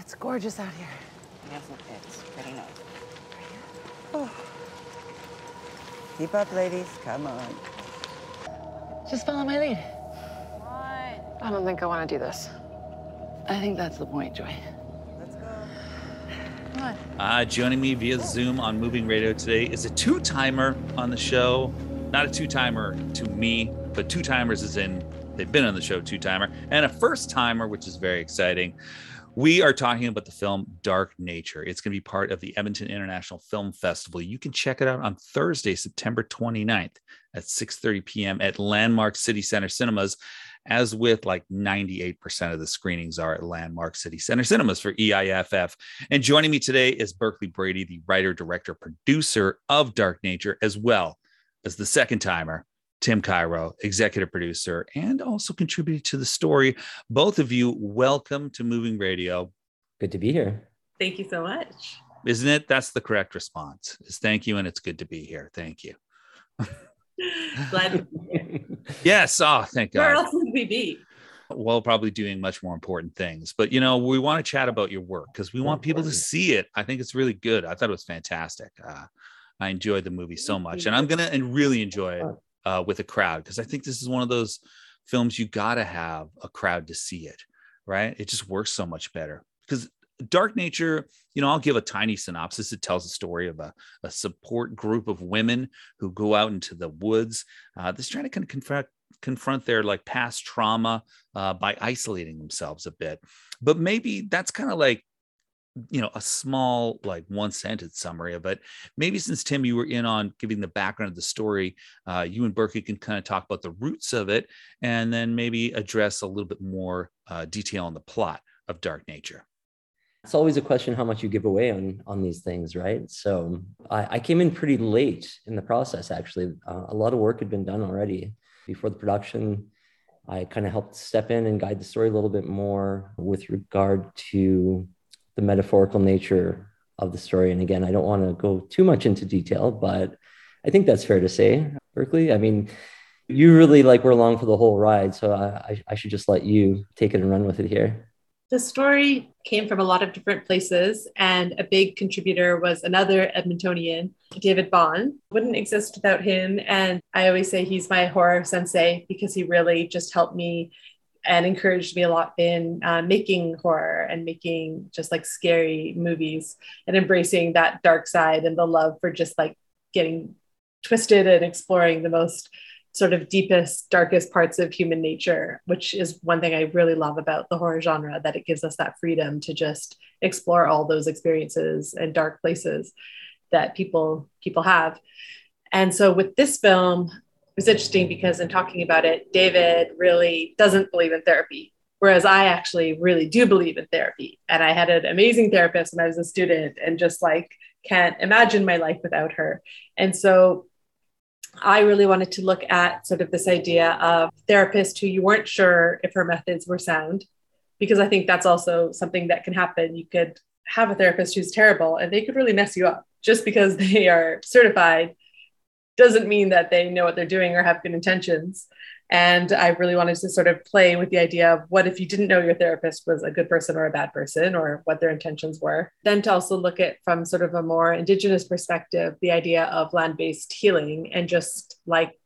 it's gorgeous out here. Yes, it's pretty nice. Oh. Keep up, ladies. Come on. Just follow my lead. What? I don't think I want to do this. I think that's the point, Joy. Let's go. Come on. Uh, joining me via Zoom on Moving Radio today is a two timer on the show. Not a two timer to me, but two timers is in they've been on the show two timer, and a first timer, which is very exciting. We are talking about the film Dark Nature. It's going to be part of the Edmonton International Film Festival. You can check it out on Thursday, September 29th at 6:30 p.m. at Landmark City Center Cinemas, as with like 98% of the screenings are at Landmark City Center Cinemas for EIFF. And joining me today is Berkeley Brady, the writer, director, producer of Dark Nature, as well as the second timer, Tim Cairo, executive producer, and also contributed to the story. Both of you, welcome to Moving Radio. Good to be here. Thank you so much. Isn't it? That's the correct response. Is thank you, and it's good to be here. Thank you. Glad to be here. Yes. Oh, thank Where God. else would we be? Well, probably doing much more important things. But you know, we want to chat about your work because we want people to see it. I think it's really good. I thought it was fantastic. Uh, I enjoyed the movie so much, and I'm gonna and really enjoy it uh, with a crowd because I think this is one of those films you gotta have a crowd to see it, right? It just works so much better because Dark Nature, you know, I'll give a tiny synopsis. It tells a story of a, a support group of women who go out into the woods. Uh, that's trying to kind of confront confront their like past trauma uh, by isolating themselves a bit. But maybe that's kind of like you know a small like one sentence summary of it maybe since tim you were in on giving the background of the story uh, you and berkeley can kind of talk about the roots of it and then maybe address a little bit more uh, detail on the plot of dark nature It's always a question how much you give away on on these things, right? So I, I came in pretty late in the process. Actually, uh, a lot of work had been done already before the production. I kind of helped step in and guide the story a little bit more with regard to the metaphorical nature of the story. And again, I don't want to go too much into detail, but I think that's fair to say, Berkeley. I mean, you really like were along for the whole ride, so I, I, I should just let you take it and run with it here. The story came from a lot of different places, and a big contributor was another Edmontonian, David Bond. Wouldn't exist without him. And I always say he's my horror sensei because he really just helped me and encouraged me a lot in uh, making horror and making just like scary movies and embracing that dark side and the love for just like getting twisted and exploring the most sort of deepest, darkest parts of human nature, which is one thing I really love about the horror genre, that it gives us that freedom to just explore all those experiences and dark places that people people have. And so with this film, was interesting because in talking about it, David really doesn't believe in therapy. Whereas I actually really do believe in therapy. And I had an amazing therapist when I was a student and just like can't imagine my life without her. And so I really wanted to look at sort of this idea of therapist who you weren't sure if her methods were sound, because I think that's also something that can happen. You could have a therapist who's terrible and they could really mess you up just because they are certified doesn't mean that they know what they're doing or have good intentions. And I really wanted to sort of play with the idea of what if you didn't know your therapist was a good person or a bad person or what their intentions were. Then to also look at from sort of a more Indigenous perspective, the idea of land based healing and just like,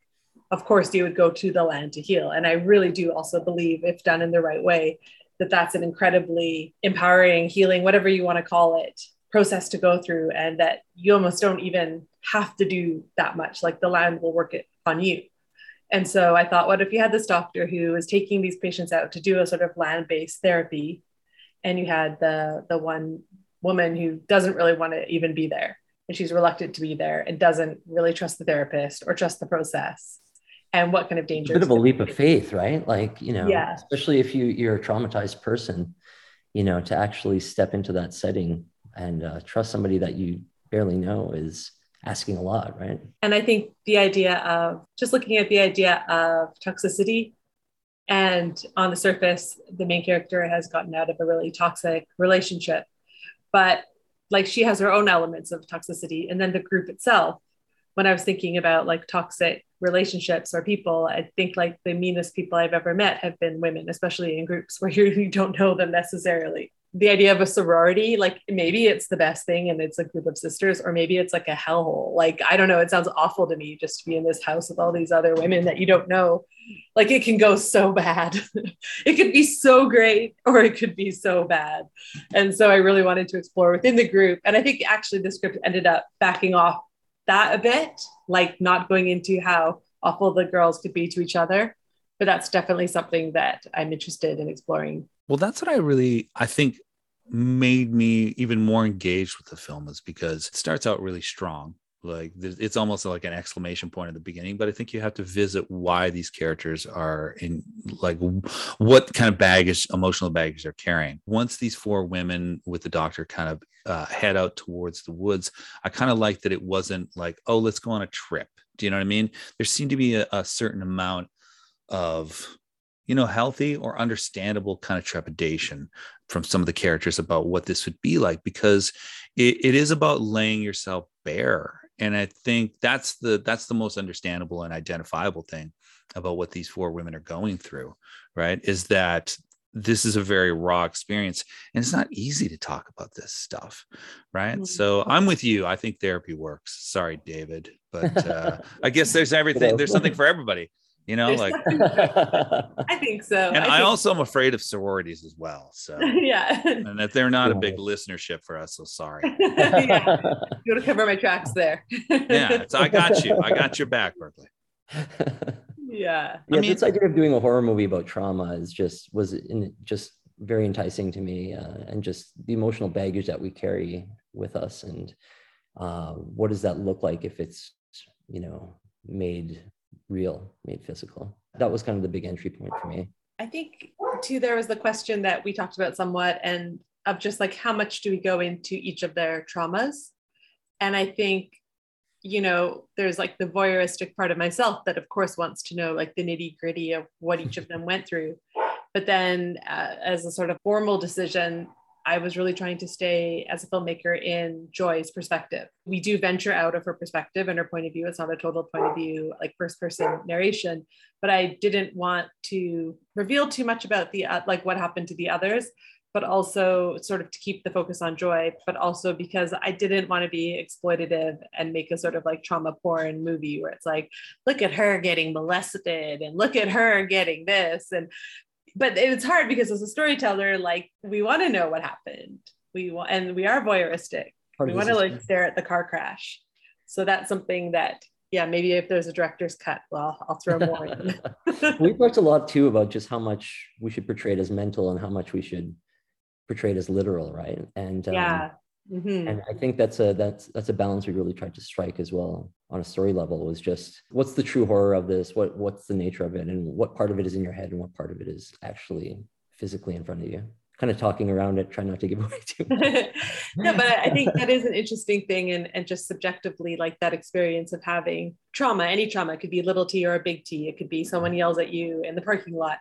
of course, you would go to the land to heal. And I really do also believe, if done in the right way, that that's an incredibly empowering, healing, whatever you want to call it, process to go through. And that you almost don't even have to do that much. Like the land will work it on you. And so I thought, what if you had this doctor who is taking these patients out to do a sort of land-based therapy, and you had the the one woman who doesn't really want to even be there, and she's reluctant to be there, and doesn't really trust the therapist or trust the process, and what kind of danger? a bit of a leap of faith, right? Like, you know, Yeah. especially if you you're a traumatized person, you know, to actually step into that setting and uh, trust somebody that you barely know is asking a lot, right? And I think the idea of just looking at the idea of toxicity, and on the surface, the main character has gotten out of a really toxic relationship, but like she has her own elements of toxicity. And then the group itself, when I was thinking about like toxic relationships or people, I think like the meanest people I've ever met have been women, especially in groups where you, don't know them necessarily. The idea of a sorority, like maybe it's the best thing and it's a group of sisters, or maybe it's like a hellhole. Like, I don't know. It sounds awful to me just to be in this house with all these other women that you don't know. Like, it can go so bad. it could be so great or it could be so bad. And so I really wanted to explore within the group. And I think actually the script ended up backing off that a bit, like not going into how awful the girls could be to each other. But that's definitely something that I'm interested in exploring well, that's what I really I think made me even more engaged with the film is because it starts out really strong. Like it's almost like an exclamation point at the beginning, but I think you have to visit why these characters are in like what kind of baggage, emotional baggage they're carrying. Once these four women with the doctor kind of uh, head out towards the woods, I kind of like that it wasn't like, oh, let's go on a trip. Do you know what I mean? There seemed to be a, a certain amount of you know, healthy or understandable kind of trepidation from some of the characters about what this would be like because it, it is about laying yourself bare. And I think that's the that's the most understandable and identifiable thing about what these four women are going through, right? Is that this is a very raw experience and it's not easy to talk about this stuff right mm-hmm. so i'm with you i think therapy works sorry david but uh, i guess there's everything there's something for everybody you know like i think so. And i, I also am afraid of sororities as well so yeah. and that they're not a big listenership for us so sorry. Yeah. You to cover my tracks there. Yeah i got you. I got your back berkeley. Yeah. Yeah I mean, this idea of doing a horror movie about trauma is just was in, just very enticing to me uh, and just the emotional baggage that we carry with us and uh, what does that look like if it's you know made real, made physical. That was kind of the big entry point for me. I think too there was the question that we talked about somewhat and of just like how much do we go into each of their traumas? And I think you know there's like the voyeuristic part of myself that of course wants to know like the nitty gritty of what each of them went through but then uh, as a sort of formal decision I was really trying to stay as a filmmaker in Joy's perspective. We do venture out of her perspective and her point of view. It's not a total point of view, like first person narration, but I didn't want to reveal too much about the, uh, like what happened to the others, but also sort of to keep the focus on Joy, but also because I didn't want to be exploitative and make a sort of like trauma porn movie where it's like, look at her getting molested and look at her getting this. And but it's hard because as a storyteller, like we want to know what happened. We want, and we are voyeuristic. Part we want to like stare at the car crash. So that's something that, yeah, maybe if there's a director's cut, well, I'll throw more in. we talked a lot too about just how much we should portray it as mental and how much we should portray it as literal, right? And um, yeah, Mm-hmm. And I think that's a that's that's a balance we really tried to strike as well on a story level was just what's the true horror of this? What what's the nature of it and what part of it is in your head and what part of it is actually physically in front of you? Kind of talking around it, try not to give away too much. no, but I think that is an interesting thing and, and just subjectively like that experience of having trauma, any trauma, it could be a little T or a big T. It could be someone yells at you in the parking lot.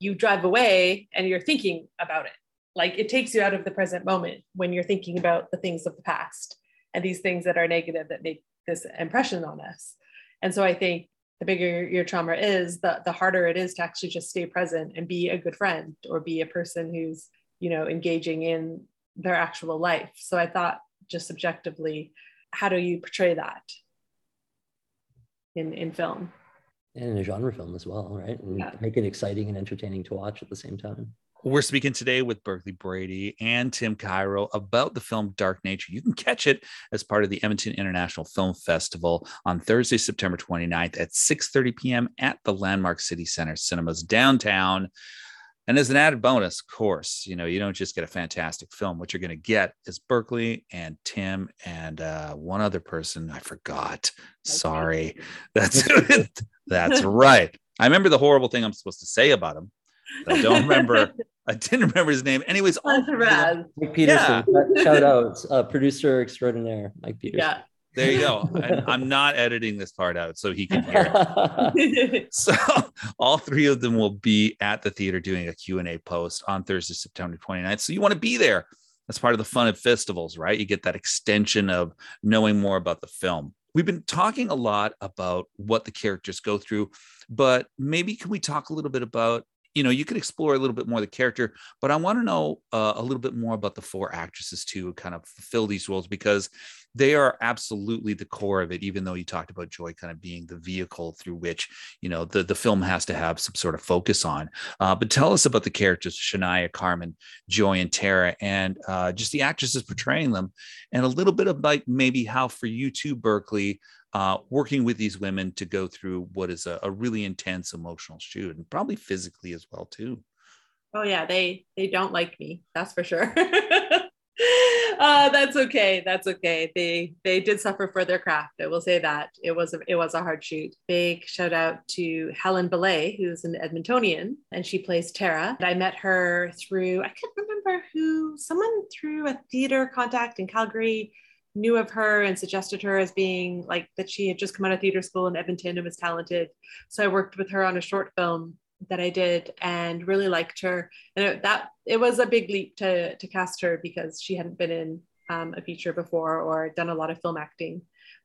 You drive away and you're thinking about it like it takes you out of the present moment when you're thinking about the things of the past and these things that are negative that make this impression on us. And so i think the bigger your trauma is the, the harder it is to actually just stay present and be a good friend or be a person who's you know engaging in their actual life. So i thought just subjectively how do you portray that in in film? And in a genre film as well right? And yeah. make it exciting and entertaining to watch at the same time we're speaking today with Berkeley Brady and Tim Cairo about the film Dark Nature. You can catch it as part of the Edmonton International Film Festival on Thursday, September 29th at 6:30 p.m. at the Landmark City Center Cinemas downtown. And as an added bonus, of course, you know, you don't just get a fantastic film. What you're going to get is Berkeley and Tim and uh, one other person. I forgot. Sorry. That's that's right. I remember the horrible thing I'm supposed to say about him. I don't remember. I didn't remember his name. Anyways, Mike Peterson. Yeah. Shout out, uh, producer extraordinaire, Mike Peterson. Yeah. There you go. I, am not editing this part out so he can hear it. so all three of them will be at the theater doing a Q&A post on Thursday, September 29th. So you want to be there. That's part of the fun of festivals, right? You get that extension of knowing more about the film. We've been talking a lot about what the characters go through, but maybe can we talk a little bit about you know, you could explore a little bit more the character, but I want to know uh, a little bit more about the four actresses too, kind of fulfill these roles because they are absolutely the core of it. Even though you talked about Joy kind of being the vehicle through which you know the the film has to have some sort of focus on. Uh, but tell us about the characters: Shania, Carmen, Joy, and Tara, and uh, just the actresses portraying them, and a little bit of like maybe how for you too, Berkeley, uh, working with these women to go through what is a, a, really intense emotional shoot and probably physically as well too. Oh yeah they they don't like me that's for sure. Uh, that's okay that's okay. They they did suffer for their craft i will say that. It was a, it was a hard shoot. Big shout out to helen belay who's an edmontonian and she plays tara. I met her through i can't remember who someone through a theater contact in calgary knew of her and suggested her as being like that she had just come out of theater school in Edmonton and was talented. So I worked with her on a short film that I did and really liked her. And it, that it was a big leap to to cast her because she hadn't been in um, a feature before or done a lot of film acting.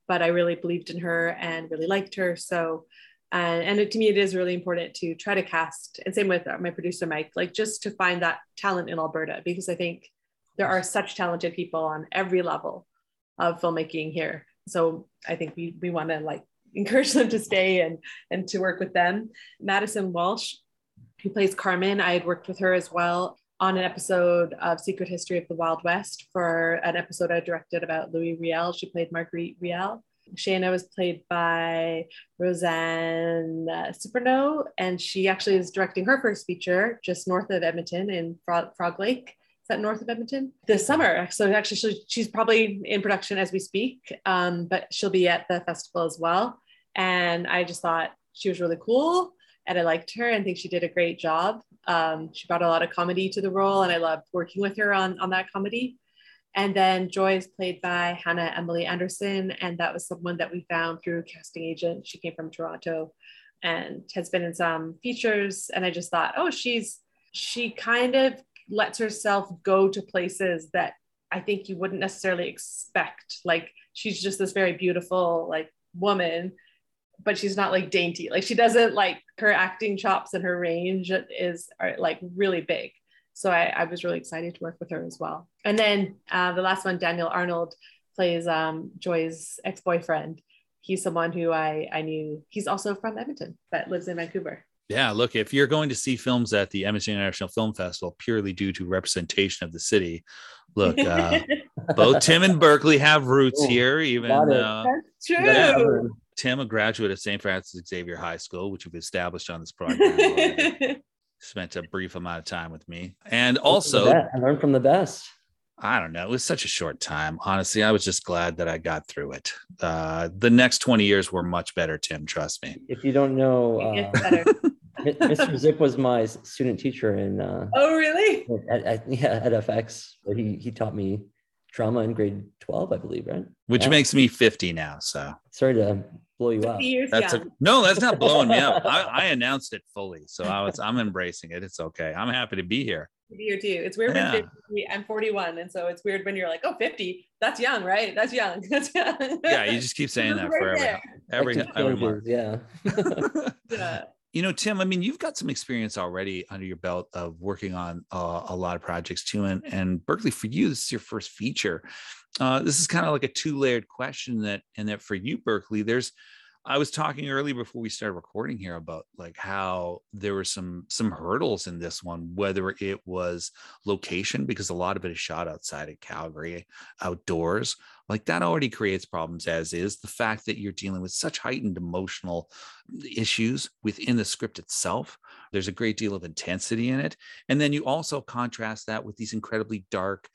But I really believed in her and really liked her. So and, and it, to me, it is really important to try to cast, and same with my producer Mike, like just to find that talent in Alberta because I think there are such talented people on every level of filmmaking here. So I think we, we want to like encourage them to stay and, and to work with them. Madison Walsh, who plays Carmen, I had worked with her as well on an episode of Secret History of the Wild West for an episode I directed about Louis Riel. She played Marguerite Riel. Shana was played by Roseanne uh, and she actually is directing her first feature just north of Edmonton in Frog Lake that north of Edmonton this summer. So actually, she's probably in production as we speak, um, but she'll be at the festival as well. And I just thought she was really cool, and I liked her and think she did a great job. Um, she brought a lot of comedy to the role, and I loved working with her on on that comedy. And then Joy is played by Hannah Emily Anderson, and that was someone that we found through a casting agent. She came from Toronto and has been in some features. And I just thought, oh, she's she kind of lets herself go to places that I think you wouldn't necessarily expect. Like she's just this very beautiful like woman, but she's not like dainty. Like she doesn't like her acting chops and her range is are like really big. So I, I was really excited to work with her as well. And then uh, the last one, Daniel Arnold plays um, Joy's ex-boyfriend. He's someone who I, I knew. He's also from Edmonton, but lives in Vancouver. Yeah, look, if you're going to see films at the Edmonton International Film Festival purely due to representation of the city, look, uh, both Tim and Berkeley have roots Ooh, here. Even uh, that's true. Tim, a graduate of St. Francis Xavier High School, which we've established on this program. spent a brief amount of time with me, and also I learned from the best. I don't know. It was such a short time. Honestly, I was just glad that I got through it. Uh, the next 20 years were much better, Tim. Trust me. If you don't know, uh, Mr. Zip was my student teacher in. Uh, oh, really? At, at, yeah, at FX. He he taught me drama in grade 12, I believe, right? Which yeah. makes me 50 now. So sorry to blow you up. That's a, no, that's not blowing me up. I, I, announced it fully, so I was I'm embracing it. It's okay. I'm happy to be here. Here too. It's weird yeah. when 50, I'm 41, and so it's weird when you're like, oh, 50. That's young, right? That's young. That's young. yeah, you just keep saying that right forever. Every every yeah. yeah you know tim i mean you've got some experience already under your belt of working on uh, a lot of projects too and and berkeley for you this is your first feature uh, this is kind of like a two layered question that and that for you berkeley there's I was talking earlier before we started recording here about like how there were some some hurdles in this one, whether it was location because a lot of it is shot outside of Calgary, outdoors. Like that already creates problems as is. The fact that you're dealing with such heightened emotional mm, issues within the script itself. There's a great deal of intensity in it. And then you also contrast that with these incredibly dark,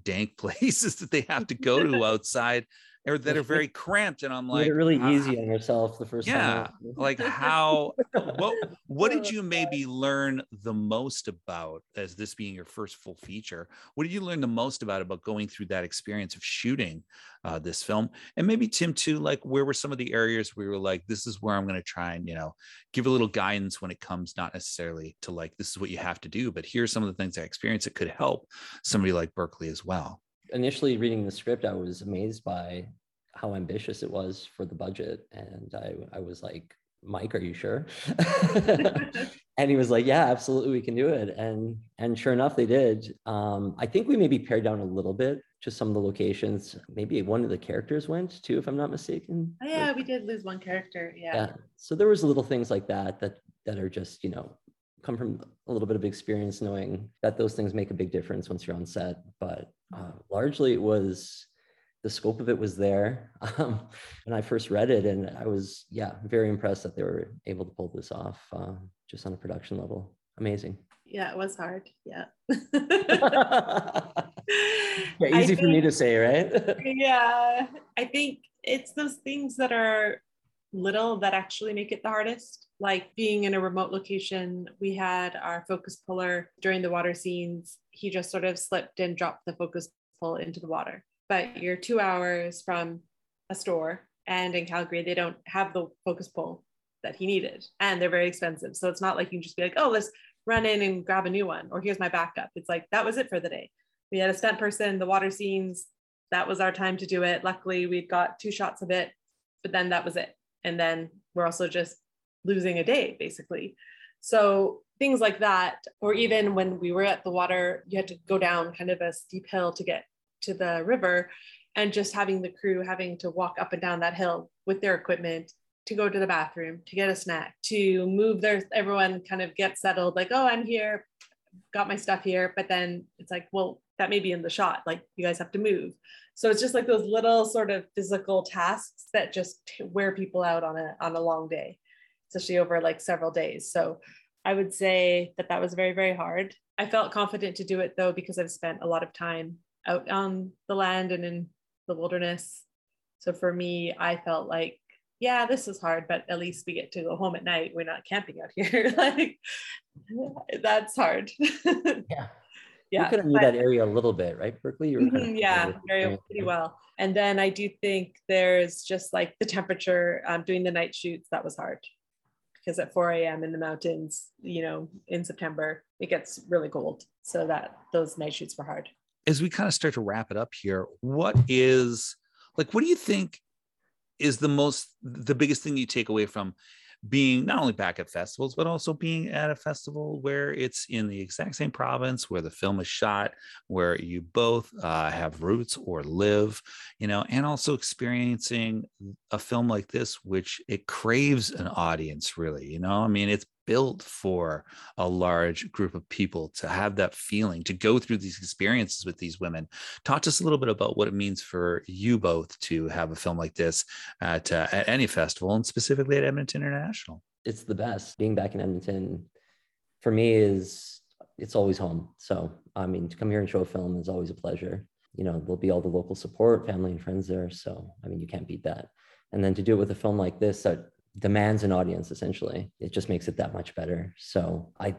dank places that they have to go to outside or that are very cramped and i'm like really easy on yourself the first yeah time. like how what what did you maybe learn the most about as this being your first full feature? What did you learn the most about about going through that experience of shooting uh, this film? And maybe tim too like where were some of the areas where you were like this is where i'm going to try and you know give a little guidance when it comes not necessarily to like this is what you have to do but here's some of the things i experienced that could help somebody like berkeley as well initially reading the script, I was amazed by how ambitious it was for the budget. And I, I was like Mike, are you sure? and he was like, Yeah, absolutely, we can do it. And and sure enough, they did. Um, I think we maybe pared down a little bit, to some of the locations. Maybe one of the characters went too, if I'm not mistaken. Oh, yeah, we did lose one character. Yeah. yeah. So there was little things like that that that are just, you know, come from a little bit of experience knowing that those things make a big difference once you're on set. But uh, largely it was the scope of it was there um, when I first read it. And I was, yeah, very impressed that they were able to pull this off uh, just on a production level. Amazing. Yeah, it was hard. Yeah. yeah easy think, for me to say, right? yeah. I think it's those things that are little that actually make it the hardest. Like being in a remote location, we had our focus puller during the water scenes. He just sort of slipped and dropped the focus pull into the water. But you're two hours from a store, and in Calgary, they don't have the focus pull that he needed, and they're very expensive. So it's not like you can just be like, oh, let's run in and grab a new one, or here's my backup. It's like that was it for the day. We had a stunt person, the water scenes, that was our time to do it. Luckily, we got two shots of it, but then that was it and then we're also just losing a day basically. So things like that or even when we were at the water you had to go down kind of a steep hill to get to the river and just having the crew having to walk up and down that hill with their equipment to go to the bathroom to get a snack to move their everyone kind of get settled like oh i'm here got my stuff here but then it's like well that may be in the shot like you guys have to move. So it's just like those little sort of physical tasks that just wear people out on a on a long day especially over like several days. So i would say that that was very very hard. I felt confident to do it though because i've spent a lot of time out on the land and in the wilderness. So for me i felt like yeah this is hard but at least we get to go home at night. We're not camping out here. Like that's hard. Yeah. Yeah, you could have knew that area a little bit, right, Berkeley? You mm-hmm, kind of yeah, very pretty well. And then I do think there's just like the temperature. Um, doing the night shoots that was hard because at 4 a.m. in the mountains, you know, in September it gets really cold. So that those night shoots were hard. As we kind of start to wrap it up here, what is like? What do you think is the most the biggest thing you take away from being not only back at festivals, but also being at a festival where it's in the exact same province where the film is shot, where you both uh, have roots or live, you know, and also experiencing a film like this, which it craves an audience, really, you know. I mean, it's built for a large group of people to have that feeling to go through these experiences with these women. Talk to us a little bit about what it means for you both to have a film like this at, uh, at any festival and specifically at edmonton international. It's the best. Being back in edmonton for me is it's always home. So i mean to come here and show a film is always a pleasure. You know there'll be all the local support family and friends there. So i mean you can't beat that. And then to do it with a film like this that demands an audience essentially. It just makes it that much better. So i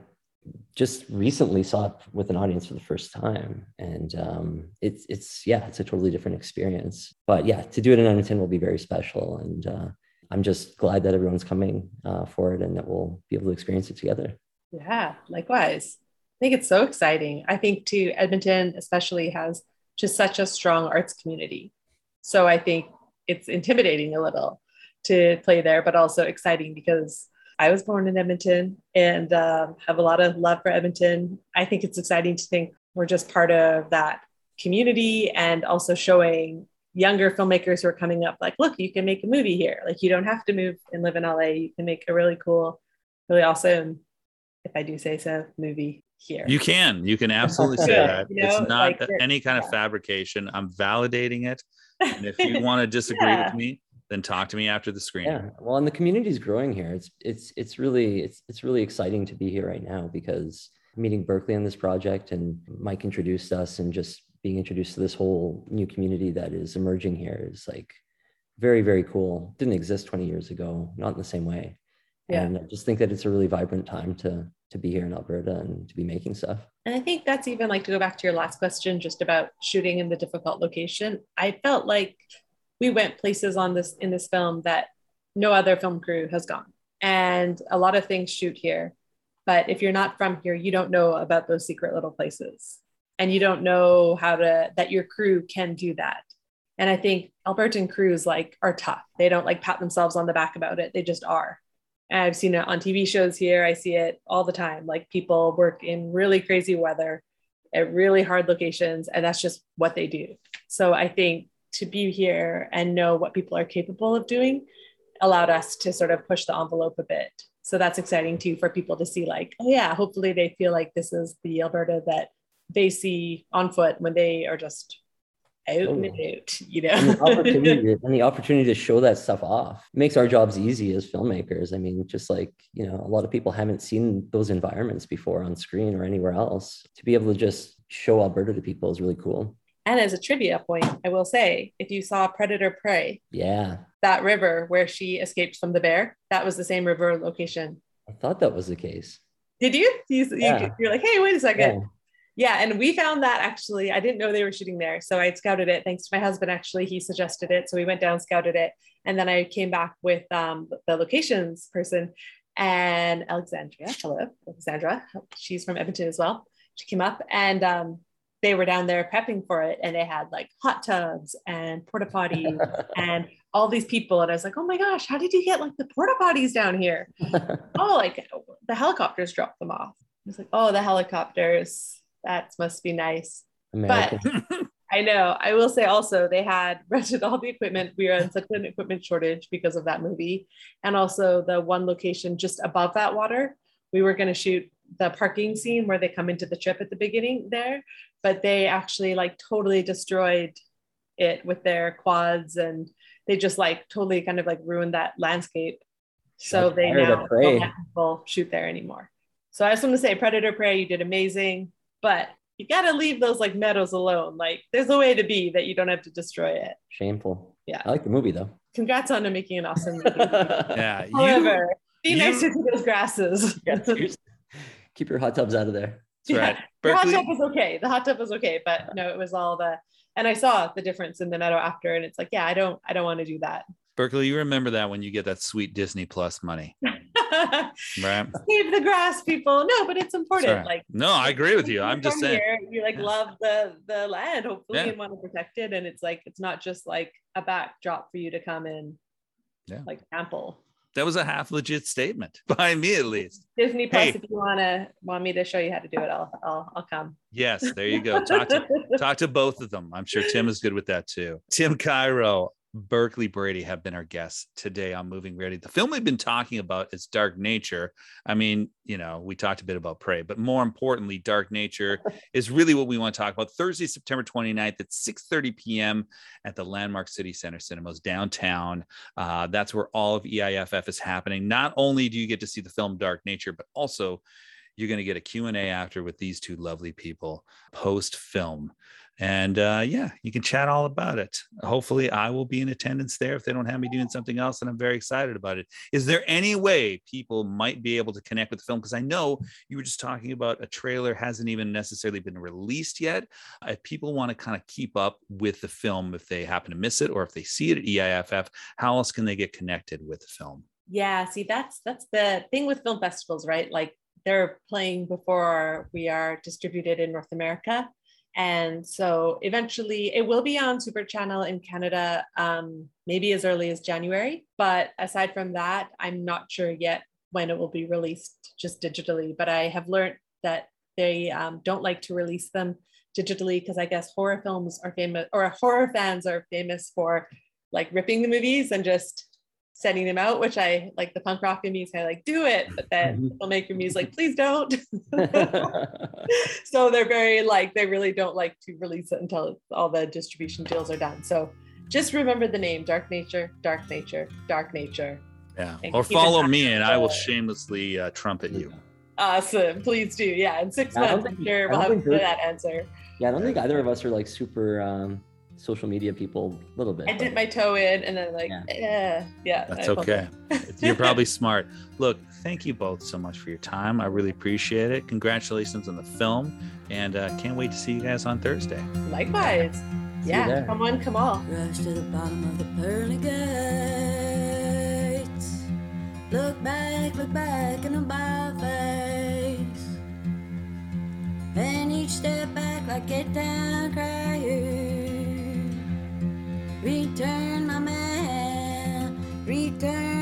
just recently saw it with an audience for the first time and um, it's it's yeah it's a totally different experience. But yeah to do it in edmonton will be very special and uh, i'm just glad that everyone's coming uh, for it and that we'll be able to experience it together. Yeah likewise. I think it's so exciting. I think too edmonton especially has just such a strong arts community. So i think it's intimidating a little to play there, but also exciting because I was born in Edmonton and um, have a lot of love for Edmonton. I think it's exciting to think we're just part of that community and also showing younger filmmakers who are coming up like, look, you can make a movie here. Like, you don't have to move and live in LA. You can make a really cool, really awesome, if I do say so, movie here. You can. You can absolutely say that. You know, it's not like any kind yeah. of fabrication. I'm validating it. And if you want to disagree yeah. with me, then talk to me after the screen. Yeah. Well, and the community is growing here. It's it's it's really it's it's really exciting to be here right now because meeting Berkeley on this project and Mike introduced us and just being introduced to this whole new community that is emerging here is like very very cool. Didn't exist 20 years ago, not in the same way. Yeah. And I just think that it's a really vibrant time to to be here in Alberta and to be making stuff. And I think that's even like to go back to your last question just about shooting in the difficult location. I felt like we went places on this in this film that no other film crew has gone and a lot of things shoot here but if you're not from here you don't know about those secret little places and you don't know how to that your crew can do that and i think albertan crews like are tough they don't like pat themselves on the back about it they just are I've seen it on TV shows here. I see it all the time. Like people work in really crazy weather at really hard locations, and that's just what they do. So I think to be here and know what people are capable of doing allowed us to sort of push the envelope a bit. So that's exciting too for people to see, like, oh, yeah, hopefully they feel like this is the Alberta that they see on foot when they are just out and out, you know. and, the opportunity, and the opportunity to show that stuff off makes our jobs easy as filmmakers. I mean, just like, you know, a lot of people haven't seen those environments before on screen or anywhere else. To be able to just show Alberta to people is really cool. And as a trivia point, I will say if you saw Predator Prey, Yeah. that river where she escaped from the bear, that was the same river location. I thought that was the case. Did you? You, you Yeah. you're like, hey, wait a second. Yeah. Yeah, and we found that actually. I didn't know they were shooting there. So I scouted it thanks to my husband. Actually, he suggested it. So we went down, scouted it. And then I came back with um, the locations person and Alexandria. Hello, Alexandra. She's from Edmonton as well. She came up and um, they were down there prepping for it. And they had like hot tubs and porta potties and all these people. And I was like, oh my gosh, how did you get like the porta potties down here? oh, like the helicopters dropped them off. I was like, oh, the helicopters. That must be nice. American. I know. I will say also they had rented all the equipment. We were in such an equipment shortage because of that movie. And also the one location just above that water, we were going to shoot the parking scene where they come into the trip at the beginning there, but they actually like totally destroyed it with their quads and they just like totally kind of like ruined that landscape. So Shots they now don't let people shoot there anymore. So I just want to say Predator Prey, you did amazing, but you got to leave those like meadows alone. Like there's a way to be that you don't have to destroy it. Shameful. Yeah. I like the movie though. Congrats on making an awesome movie. Yeah. You, However, be you- nicer to those grasses. Yeah, seriously. Keep your hot tubs out of there. that's right. The hot tub was okay. The hot tub was okay, but no, it was all the and I saw the difference in the meadow after, and it's like, yeah, I don't, I don't want to do that. Berkeley, you remember that when you get that sweet Disney Plus money, right? Save the grass, people. No, but it's important. Sorry. Like No, I agree with you. I'm just saying. here, you like Yeah. love the the land, hopefully, Yeah. and want to protect it. And it's like it's not just like a backdrop for you to come in, Yeah. like ample. That was a half legit statement by me, at least. Disney Plus, Hey. if you wanna want me to show you how to do it, I'll I'll I'll come. Yes, there you go. Talk to talk to both of them. I'm sure Tim is good with that too. Tim Cairo, Berkeley Brady have been our guests today on Moving Radio. The film we've been talking about is Dark Nature. I mean, you know, we talked a bit about Prey, but more importantly, Dark Nature is really what we want to talk about. Thursday, September 29th at 6:30 p.m. at the Landmark City Center Cinemas downtown. Uh, that's where all of EIFF is happening. Not only do you get to see the film Dark Nature, but also you're going to get a q&a after with these two lovely people post film and uh, yeah you can chat all about it. Hopefully i will be in attendance there if they don't have me doing something else and i'm very excited about it. Is there any way people might be able to connect with the film? Because i know you were just talking about a trailer hasn't even necessarily been released yet. If people want to kind of keep up with the film if they happen to miss it or if they see it at eiff how else can they get connected with the film? Yeah, see, that's that's the thing with film festivals, right? Like they're playing before we are distributed in North America. And so eventually it will be on Super Channel in Canada, um, maybe as early as January. But aside from that, I'm not sure yet when it will be released just digitally. But I have learned that they um, don't like to release them digitally because I guess horror films are famous or horror fans are famous for like ripping the movies and just sending them out, which I like the punk rock in me say like do it, but then the filmmaker me is like please don't. so they're very like they really don't like to release it until all the distribution deals are done. So just remember the name Dark Nature, Dark Nature, Dark Nature. yeah And or follow me and i will shamelessly uh, trumpet you Awesome. Please do. Yeah. In six I don't months, I'm sure we'll have that answer. yeah, I don't think either of us are like super um, social media people. A little bit. I but- dipped my toe in and then like, Yeah. yeah, yeah. That's okay. You're probably smart. Look, thank you both so much for your time. I really appreciate it. Congratulations on the film, and uh, can't wait to see you guys on Thursday. Likewise. Yeah. Come on, come on. Rush to the bottom of the pearly gates. Look back, look back in about face. And each step back like get down crying. Return my man, return.